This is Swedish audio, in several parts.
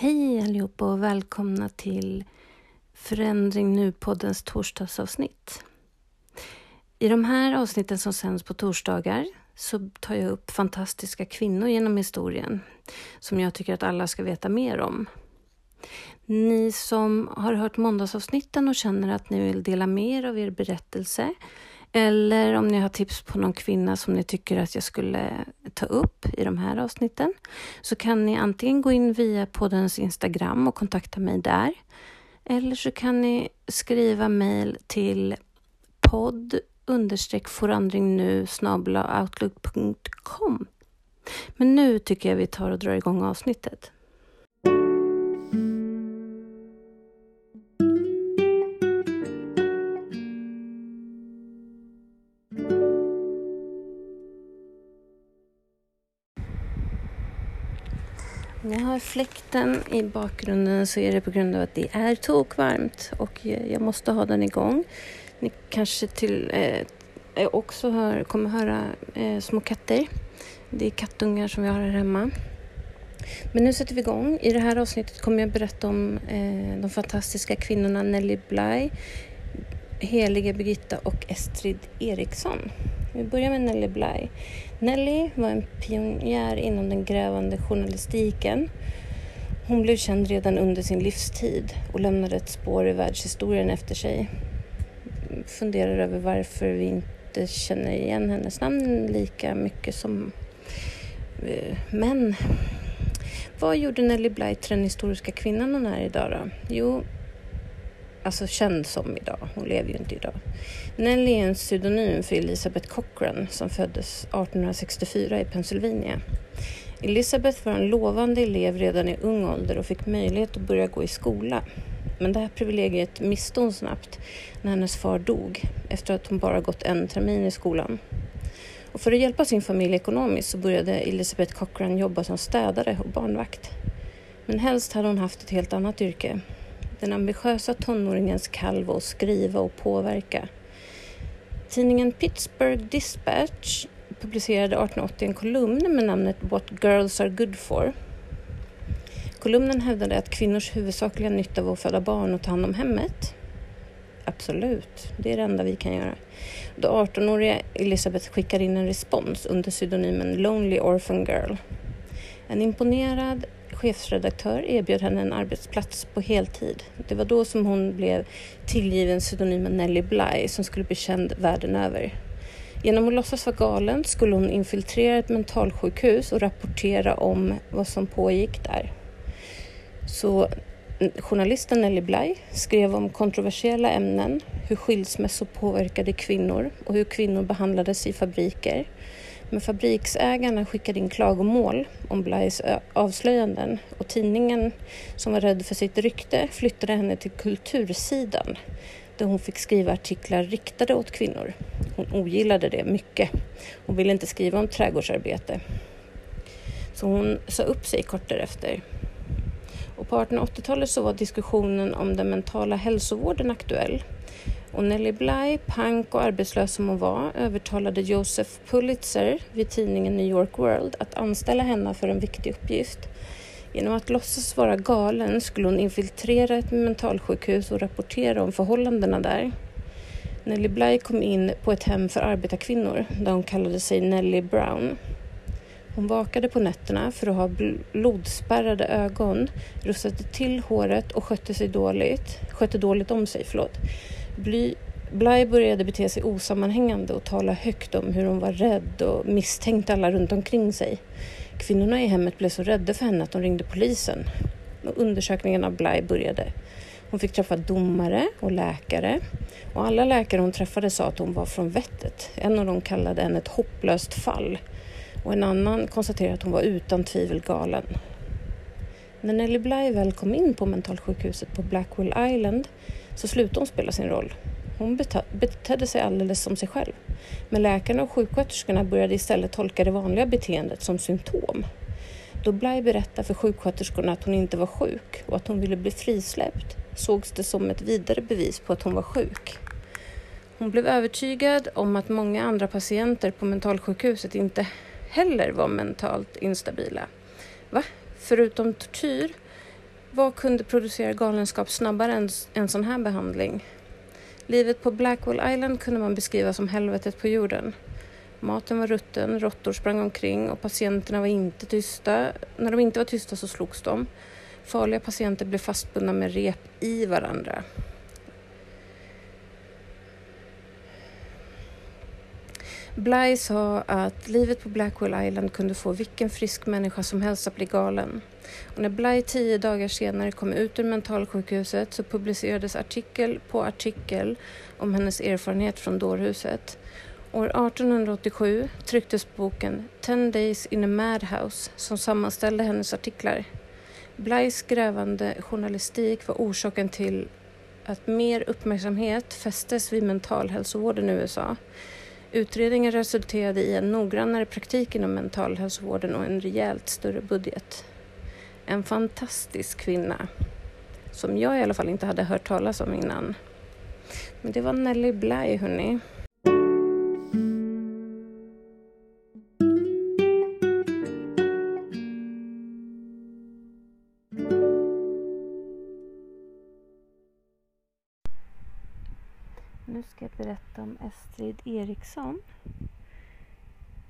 Hej allihopa och välkomna till Förändring Nu-poddens torsdagsavsnitt. I de här avsnitten som sänds på torsdagar så tar jag upp fantastiska kvinnor genom historien som jag tycker att alla ska veta mer om. Ni som har hört måndagsavsnitten och känner att ni vill dela mer av er berättelse eller om ni har tips på någon kvinna som ni tycker att jag skulle ta upp i de här avsnitten så kan ni antingen gå in via poddens Instagram och kontakta mig där. Eller så kan ni skriva mejl till podd understreck forandring nu outlook.com. Men nu tycker jag vi tar och drar igång avsnittet. Fläkten i bakgrunden så är det på grund av att det är tokvarmt och jag måste ha den igång. Ni kanske till, eh, också hör, kommer höra eh, små katter. Det är kattungar som vi har här hemma. Men nu sätter vi igång. I det här avsnittet kommer jag berätta om eh, de fantastiska kvinnorna Nelly Bly, Heliga Birgitta och Estrid Eriksson. Vi börjar med Nelly Bly. Nelly var en pionjär inom den grävande journalistiken. Hon blev känd redan under sin livstid och lämnade ett spår i världshistorien efter sig. Funderar över varför vi inte känner igen hennes namn lika mycket som eh, män. Vad gjorde Nelly Bly till den historiska kvinnan hon är idag då? Jo, alltså känd som idag. Hon lever ju inte idag. Nelly är en pseudonym för Elizabeth Cochran som föddes 1864 i Pennsylvania. Elizabeth var en lovande elev redan i ung ålder och fick möjlighet att börja gå i skola. Men det här privilegiet miste hon snabbt när hennes far dog efter att hon bara gått en termin i skolan. Och för att hjälpa sin familj ekonomiskt så började Elizabeth Cochran jobba som städare och barnvakt. Men helst hade hon haft ett helt annat yrke, den ambitiösa tonåringens kall var att skriva och påverka. Tidningen Pittsburgh Dispatch publicerade 1880 en kolumn med namnet What Girls Are Good For. Kolumnen hävdade att kvinnors huvudsakliga nytta var att föda barn och ta hand om hemmet. Absolut, det är det enda vi kan göra. Då 18-åriga Elizabeth skickar in en respons under pseudonymen Lonely Orphan Girl. En imponerad chefsredaktör erbjöd henne en arbetsplats på heltid. Det var då som hon blev tillgiven pseudonymen Nelly Bly som skulle bli känd världen över. Genom att låtsas vara galen skulle hon infiltrera ett mentalsjukhus och rapportera om vad som pågick där. Så journalisten Nelly Bly skrev om kontroversiella ämnen, hur skilsmässor påverkade kvinnor och hur kvinnor behandlades i fabriker men fabriksägarna skickade in klagomål om Blais avslöjanden och tidningen som var rädd för sitt rykte flyttade henne till kultursidan där hon fick skriva artiklar riktade åt kvinnor. Hon ogillade det mycket. Hon ville inte skriva om trädgårdsarbete. Så hon sa upp sig kort därefter. Och på 1880-talet så var diskussionen om den mentala hälsovården aktuell och Nelly Bly, pank och arbetslös som hon var, övertalade Joseph Pulitzer vid tidningen New York World att anställa henne för en viktig uppgift. Genom att låtsas vara galen skulle hon infiltrera ett mentalsjukhus och rapportera om förhållandena där. Nelly Bly kom in på ett hem för arbetarkvinnor där hon kallade sig Nelly Brown. Hon vakade på nätterna för att ha blodspärrade ögon, rustade till håret och skötte, sig dåligt, skötte dåligt om sig. Förlåt. Bly, Bly började bete sig osammanhängande och tala högt om hur hon var rädd och misstänkte alla runt omkring sig. Kvinnorna i hemmet blev så rädda för henne att de ringde polisen. Och undersökningen av Bly började. Hon fick träffa domare och läkare och alla läkare hon träffade sa att hon var från vettet. En av dem kallade henne ett hopplöst fall och en annan konstaterade att hon var utan tvivel galen. När Nelly Bly väl kom in på mentalsjukhuset på Blackwell Island så slutade hon spela sin roll. Hon betedde sig alldeles som sig själv. Men läkarna och sjuksköterskorna började istället tolka det vanliga beteendet som symptom. Då Bly berättade för sjuksköterskorna att hon inte var sjuk och att hon ville bli frisläppt sågs det som ett vidare bevis på att hon var sjuk. Hon blev övertygad om att många andra patienter på mentalsjukhuset inte heller var mentalt instabila. Va? Förutom tortyr vad kunde producera galenskap snabbare än en sån här behandling? Livet på Blackwell Island kunde man beskriva som helvetet på jorden. Maten var rutten, råttor sprang omkring och patienterna var inte tysta. När de inte var tysta så slogs de. Farliga patienter blev fastbundna med rep i varandra. Bly sa att livet på Blackwell Island kunde få vilken frisk människa som helst att bli galen. Och när Bly tio dagar senare kom ut ur mentalsjukhuset så publicerades artikel på artikel om hennes erfarenhet från dårhuset. År 1887 trycktes boken Ten Days in a Madhouse som sammanställde hennes artiklar. Blys grävande journalistik var orsaken till att mer uppmärksamhet fästes vid mentalhälsovården i USA. Utredningen resulterade i en noggrannare praktik inom mentalhälsovården och en rejält större budget. En fantastisk kvinna som jag i alla fall inte hade hört talas om innan. Men det var Nelly Bly, hörni. Astrid Estrid Eriksson.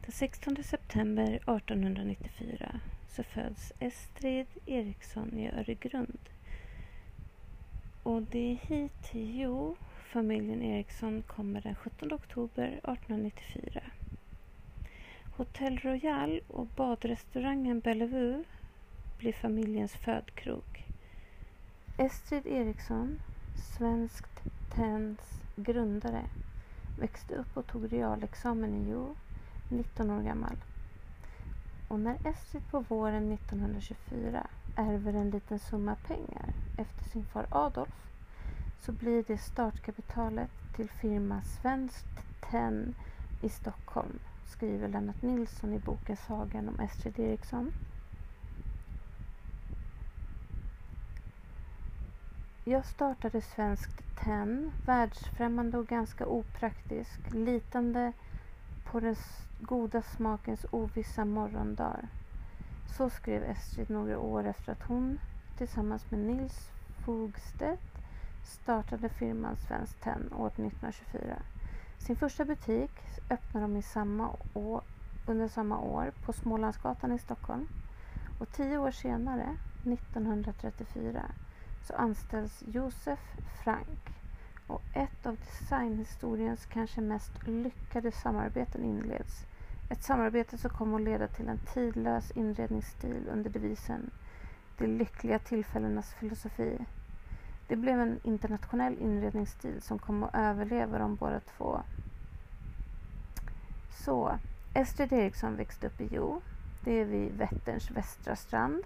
Den 16 september 1894 så föds Estrid Eriksson i Öregrund. Och det är hit, jo, familjen Eriksson kommer den 17 oktober 1894. Hotell Royal och badrestaurangen Bellevue blir familjens födkrok. Estrid Eriksson, svenskt TENS grundare, växte upp och tog realexamen i Jo, 19 år gammal. Och när Estrid på våren 1924 ärver en liten summa pengar efter sin far Adolf så blir det startkapitalet till firma Svenskt Tenn i Stockholm, skriver Lennart Nilsson i boken Sagan om Estrid Eriksson. Jag startade Svenskt Tenn, världsfrämmande och ganska opraktisk, litande på den goda smakens ovissa morgondagar. Så skrev Estrid några år efter att hon tillsammans med Nils Fogstedt startade firman Svenskt Tenn år 1924. Sin första butik öppnade de i samma år, under samma år på Smålandsgatan i Stockholm. Och tio år senare, 1934, så anställs Josef Frank och ett av designhistoriens kanske mest lyckade samarbeten inleds. Ett samarbete som kommer att leda till en tidlös inredningsstil under devisen De lyckliga tillfällenas filosofi. Det blev en internationell inredningsstil som kom att överleva de båda två. Så, Estrid Eriksson växte upp i Jo. Det är vid Vätterns västra strand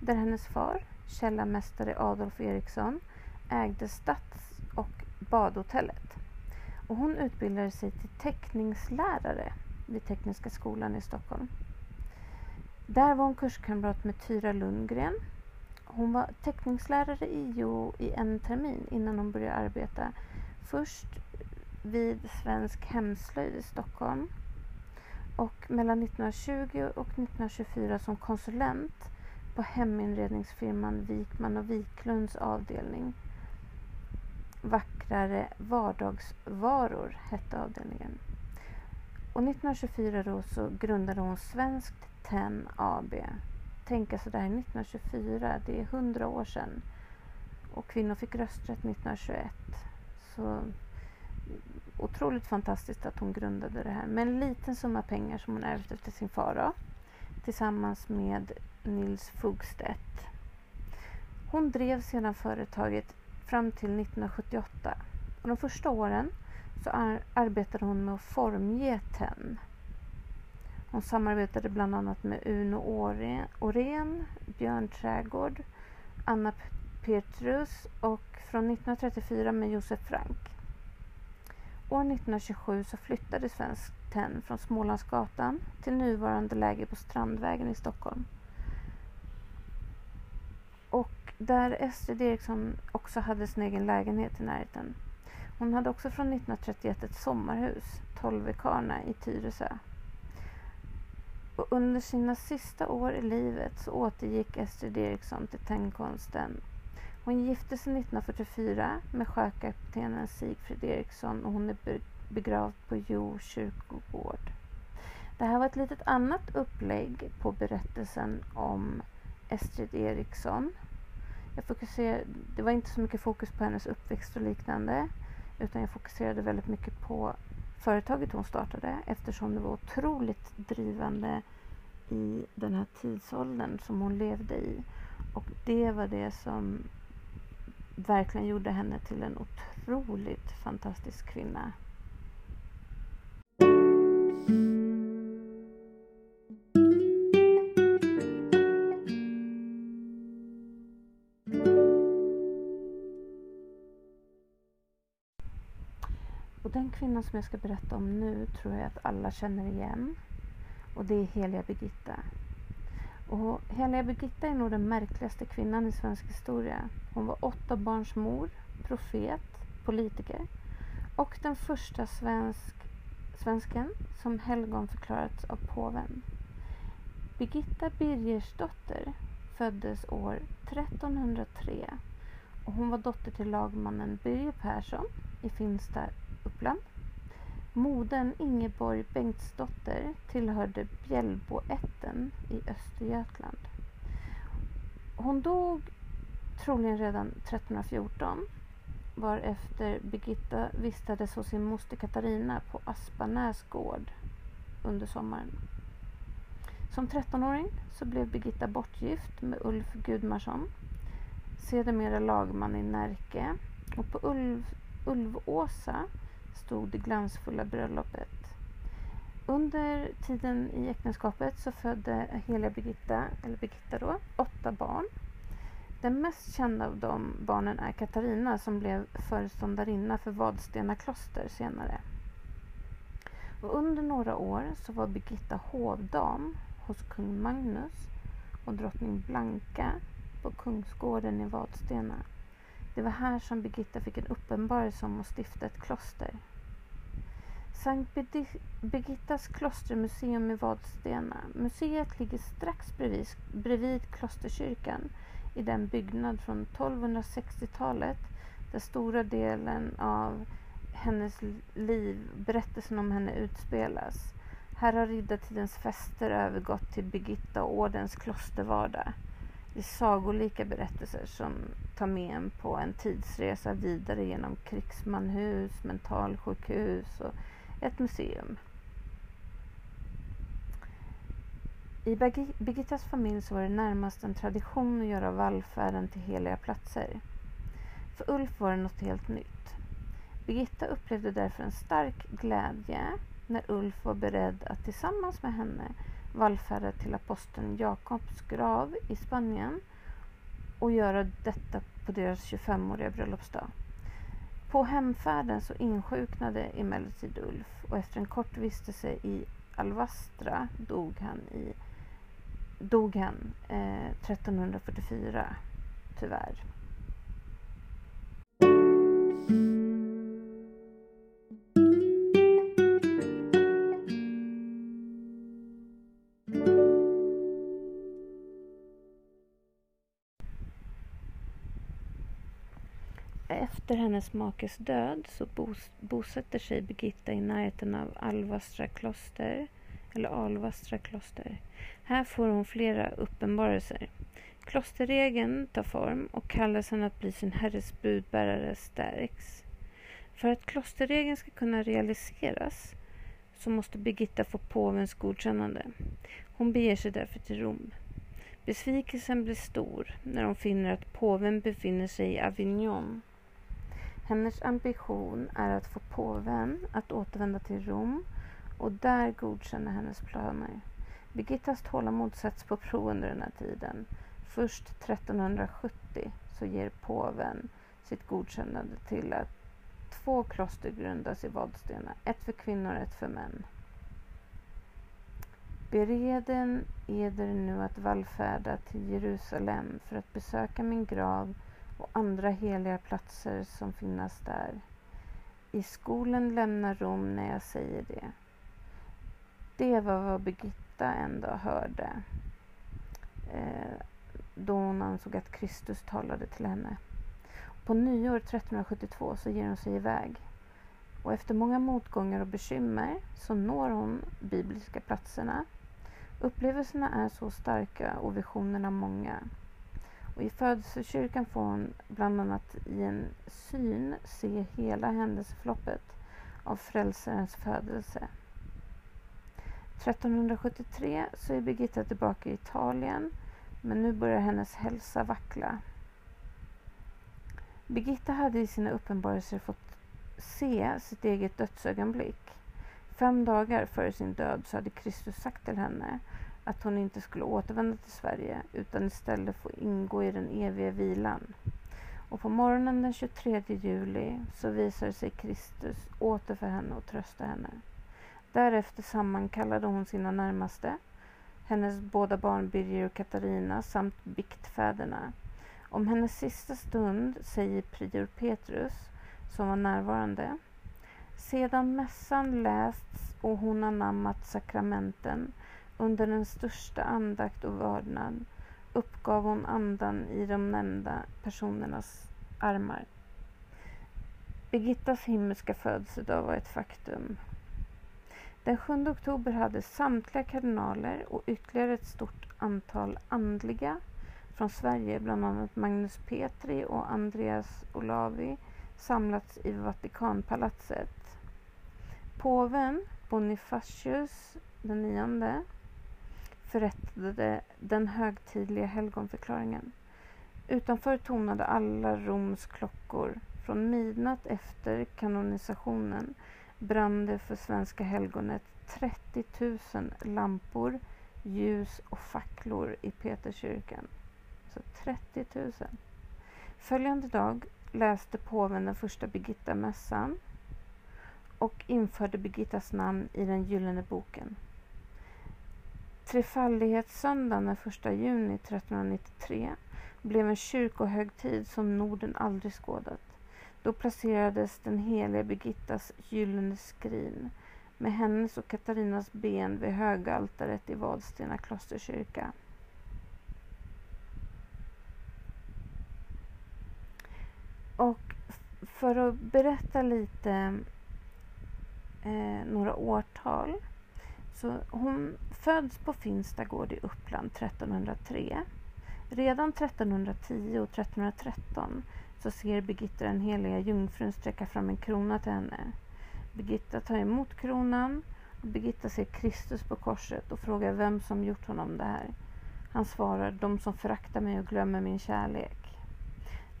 där hennes far, källarmästare Adolf Eriksson, ägde stads och badhotellet. Och hon utbildade sig till teckningslärare vid Tekniska skolan i Stockholm. Där var hon kurskamrat med Tyra Lundgren. Hon var teckningslärare i Jo i en termin innan hon började arbeta. Först vid Svensk Hemslöjd i Stockholm och mellan 1920 och 1924 som konsulent på heminredningsfirman Wikman och Wiklunds avdelning. Vackrare vardagsvaror hette avdelningen. Och 1924 då så grundade hon Svenskt Tenn AB. Tänka sig det här 1924, det är 100 år sedan. Och kvinnor fick rösträtt 1921. Så otroligt fantastiskt att hon grundade det här med en liten summa pengar som hon ärvt efter sin far då, tillsammans med Nils Fogstedt. Hon drev sedan företaget fram till 1978 och de första åren så ar arbetade hon med att formge tenn. Hon samarbetade bland annat med Uno Åhrén, Björn Trädgård, Anna Petrus och från 1934 med Josef Frank. År 1927 så flyttade Svensk Tenn från Smålandsgatan till nuvarande läge på Strandvägen i Stockholm. Och där Estrid Eriksson också hade sin egen lägenhet i närheten. Hon hade också från 1931 ett sommarhus, Tolvekarna i Tyresö. Och under sina sista år i livet så återgick Estrid Eriksson till tennkonsten. Hon gifte sig 1944 med sjökaptenen Sigfrid Eriksson och hon är begravd på Jo kyrkogård. Det här var ett litet annat upplägg på berättelsen om Estrid Eriksson. Jag fokuserade, det var inte så mycket fokus på hennes uppväxt och liknande utan jag fokuserade väldigt mycket på företaget hon startade eftersom det var otroligt drivande i den här tidsåldern som hon levde i. Och det var det som verkligen gjorde henne till en otroligt fantastisk kvinna. Den kvinnan som jag ska berätta om nu tror jag att alla känner igen. Och det är Heliga Birgitta. Och Heliga Birgitta är nog den märkligaste kvinnan i svensk historia. Hon var åtta barns mor, profet, politiker och den första svensk, svensken som helgon förklarats av påven. Birgitta Birgersdotter föddes år 1303 och hon var dotter till lagmannen Birger Persson i Finsta, Uppland. Modern Ingeborg Bengtsdotter tillhörde Bjällboätten i Östergötland. Hon dog troligen redan 1314 varefter Birgitta vistades hos sin moster Katarina på Aspanäs gård under sommaren. Som 13-åring så blev Birgitta bortgift med Ulf Gudmarsson, sedermera lagman i Närke och på Ulv, Ulvåsa stod det glansfulla bröllopet. Under tiden i äktenskapet så födde heliga Birgitta, eller Birgitta då, åtta barn. Den mest kända av de barnen är Katarina som blev föreståndarinna för Vadstena kloster senare. Och under några år så var Birgitta hovdam hos kung Magnus och drottning Blanka på Kungsgården i Vadstena. Det var här som Birgitta fick en uppenbarelse om att stifta ett kloster. Sankt Birgittas klostermuseum i Vadstena. Museet ligger strax bredvid, bredvid klosterkyrkan i den byggnad från 1260-talet där stora delen av hennes liv, berättelsen om henne utspelas. Här har riddartidens fester övergått till Birgitta och ordens klostervardag. Det är sagolika berättelser som tar med en på en tidsresa vidare genom krigsmanhus, mentalsjukhus och ett museum. I Birgittas familj så var det närmast en tradition att göra vallfärden till heliga platser. För Ulf var det något helt nytt. Birgitta upplevde därför en stark glädje när Ulf var beredd att tillsammans med henne vallfärda till aposteln Jakobs grav i Spanien och göra detta på deras 25-åriga bröllopsdag. På hemfärden så insjuknade emellertid Ulf och efter en kort vistelse i Alvastra dog han, i, dog han eh, 1344, tyvärr. Hennes makes död så bos, bosätter sig Birgitta i närheten av Alvastra kloster, eller Alvastra kloster. Här får hon flera uppenbarelser. Klosterregeln tar form och kallelsen att bli sin herres budbärare stärks. För att klosterregeln ska kunna realiseras så måste Birgitta få påvens godkännande. Hon beger sig därför till Rom. Besvikelsen blir stor när hon finner att påven befinner sig i Avignon hennes ambition är att få påven att återvända till Rom och där godkänna hennes planer. Birgittas tålamod sätts på prov under den här tiden. Först 1370 så ger påven sitt godkännande till att två kloster grundas i Vadstena, ett för kvinnor och ett för män. Bereden eder nu att vallfärda till Jerusalem för att besöka min grav och andra heliga platser som finnas där. I skolan lämnar Rom när jag säger det. Det var vad Birgitta en dag hörde eh, då hon ansåg att Kristus talade till henne. På nyår 1372 så ger hon sig iväg och efter många motgångar och bekymmer så når hon bibliska platserna. Upplevelserna är så starka och visionerna många. Och I födelsekyrkan får hon bland annat i en syn se hela händelseförloppet av Frälsarens födelse. 1373 så är Birgitta tillbaka i Italien men nu börjar hennes hälsa vackla. Birgitta hade i sina uppenbarelser fått se sitt eget dödsögonblick. Fem dagar före sin död så hade Kristus sagt till henne att hon inte skulle återvända till Sverige utan istället få ingå i den eviga vilan. Och på morgonen den 23 juli så visade sig Kristus åter för henne och trösta henne. Därefter sammankallade hon sina närmaste, hennes båda barn Birger och Katarina samt biktfäderna. Om hennes sista stund säger prior Petrus, som var närvarande. Sedan mässan lästs och hon anammat sakramenten under den största andakt och vördnad uppgav hon andan i de nämnda personernas armar. Birgittas himmelska födelsedag var ett faktum. Den 7 oktober hade samtliga kardinaler och ytterligare ett stort antal andliga från Sverige, bland annat Magnus Petri och Andreas Olavi, samlats i Vatikanpalatset. Påven Bonifacius den nionde förrättade den högtidliga helgonförklaringen. Utanför tonade alla Roms klockor. Från midnatt efter kanonisationen brann det för svenska helgonet 30 000 lampor, ljus och facklor i Peterskyrkan. Så 30 000. Följande dag läste påven den första Birgitta-mässan och införde Birgittas namn i den gyllene boken. Trefaldighetssöndagen den 1 juni 1393 blev en kyrkohögtid som Norden aldrig skådat. Då placerades den heliga Birgittas gyllene skrin med hennes och Katarinas ben vid högaltaret i Vadstena klosterkyrka. Och för att berätta lite eh, några årtal så hon föds på Finstagård i Uppland 1303. Redan 1310 och 1313 så ser Birgitta den heliga jungfrun sträcka fram en krona till henne. Birgitta tar emot kronan och Birgitta ser Kristus på korset och frågar vem som gjort honom det här. Han svarar, de som föraktar mig och glömmer min kärlek.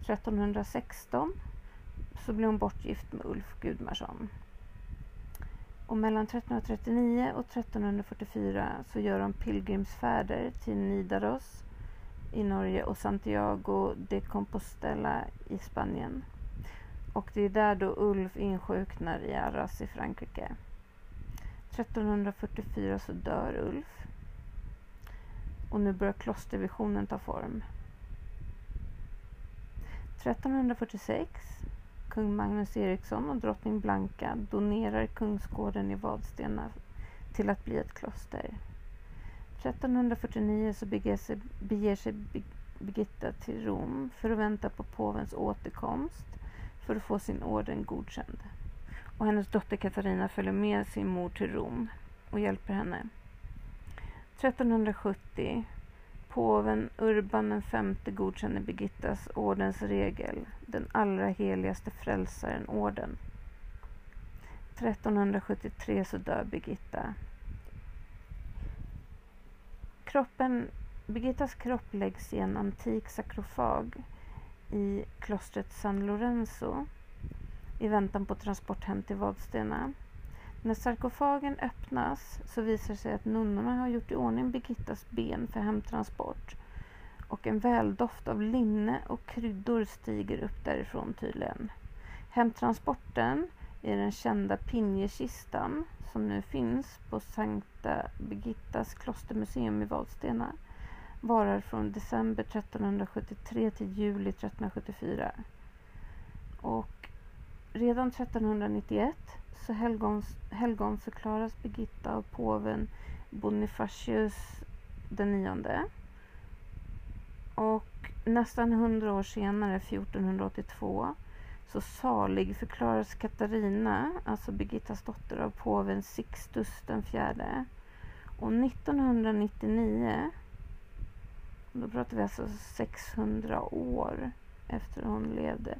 1316 så blir hon bortgift med Ulf Gudmarsson. Och mellan 1339 och 1344 så gör de pilgrimsfärder till Nidaros i Norge och Santiago de Compostela i Spanien. Och det är där då Ulf insjuknar i Arras i Frankrike. 1344 så dör Ulf. Och nu börjar klostervisionen ta form. 1346 Kung Magnus Eriksson och drottning Blanka donerar kungsgården i Vadstena till att bli ett kloster. 1349 så beger sig, beger sig Birgitta till Rom för att vänta på påvens återkomst för att få sin orden godkänd. Och hennes dotter Katarina följer med sin mor till Rom och hjälper henne. 1370 Påven Urban V godkänner Birgittas ordensregel, den allra heligaste frälsaren-orden. 1373 så dör Birgitta. Kroppen, Birgittas kropp läggs i en antik sakrofag i klostret San Lorenzo i väntan på transport hem till Vadstena. När sarkofagen öppnas så visar det sig att nunnorna har gjort i ordning Birgittas ben för hemtransport och en väldoft av linne och kryddor stiger upp därifrån tydligen. Hemtransporten i den kända pinjekistan som nu finns på Sankta Birgittas klostermuseum i Vadstena varar från december 1373 till juli 1374. Och redan 1391 så helgons, helgonförklaras Birgitta av påven Bonifacius den nionde. Och nästan hundra år senare, 1482, så salig förklaras Katarina, alltså Birgittas dotter, av påven Sixtus den fjärde. Och 1999, då pratar vi alltså 600 år efter hon levde,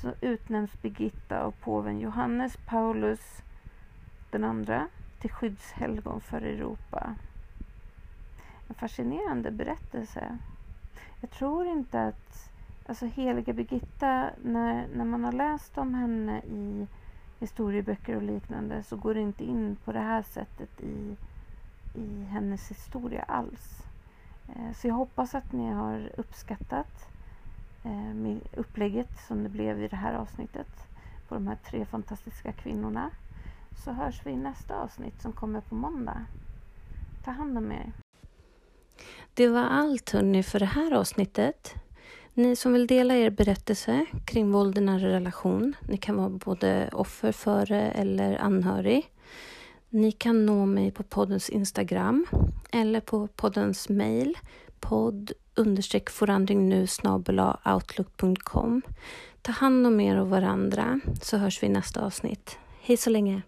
så utnämns Birgitta av påven Johannes Paulus den andra till skyddshelgon för Europa. En fascinerande berättelse. Jag tror inte att alltså heliga Birgitta, när, när man har läst om henne i historieböcker och liknande så går det inte in på det här sättet i, i hennes historia alls. Eh, så jag hoppas att ni har uppskattat eh, upplägget som det blev i det här avsnittet på de här tre fantastiska kvinnorna. Så hörs vi i nästa avsnitt som kommer på måndag. Ta hand om er. Det var allt hörni för det här avsnittet. Ni som vill dela er berättelse kring våld i nära relation, ni kan vara både offer för det eller anhörig. Ni kan nå mig på poddens Instagram eller på poddens mail podd understreck forandring nu outlook.com. Ta hand om er och varandra så hörs vi i nästa avsnitt. Hej så länge!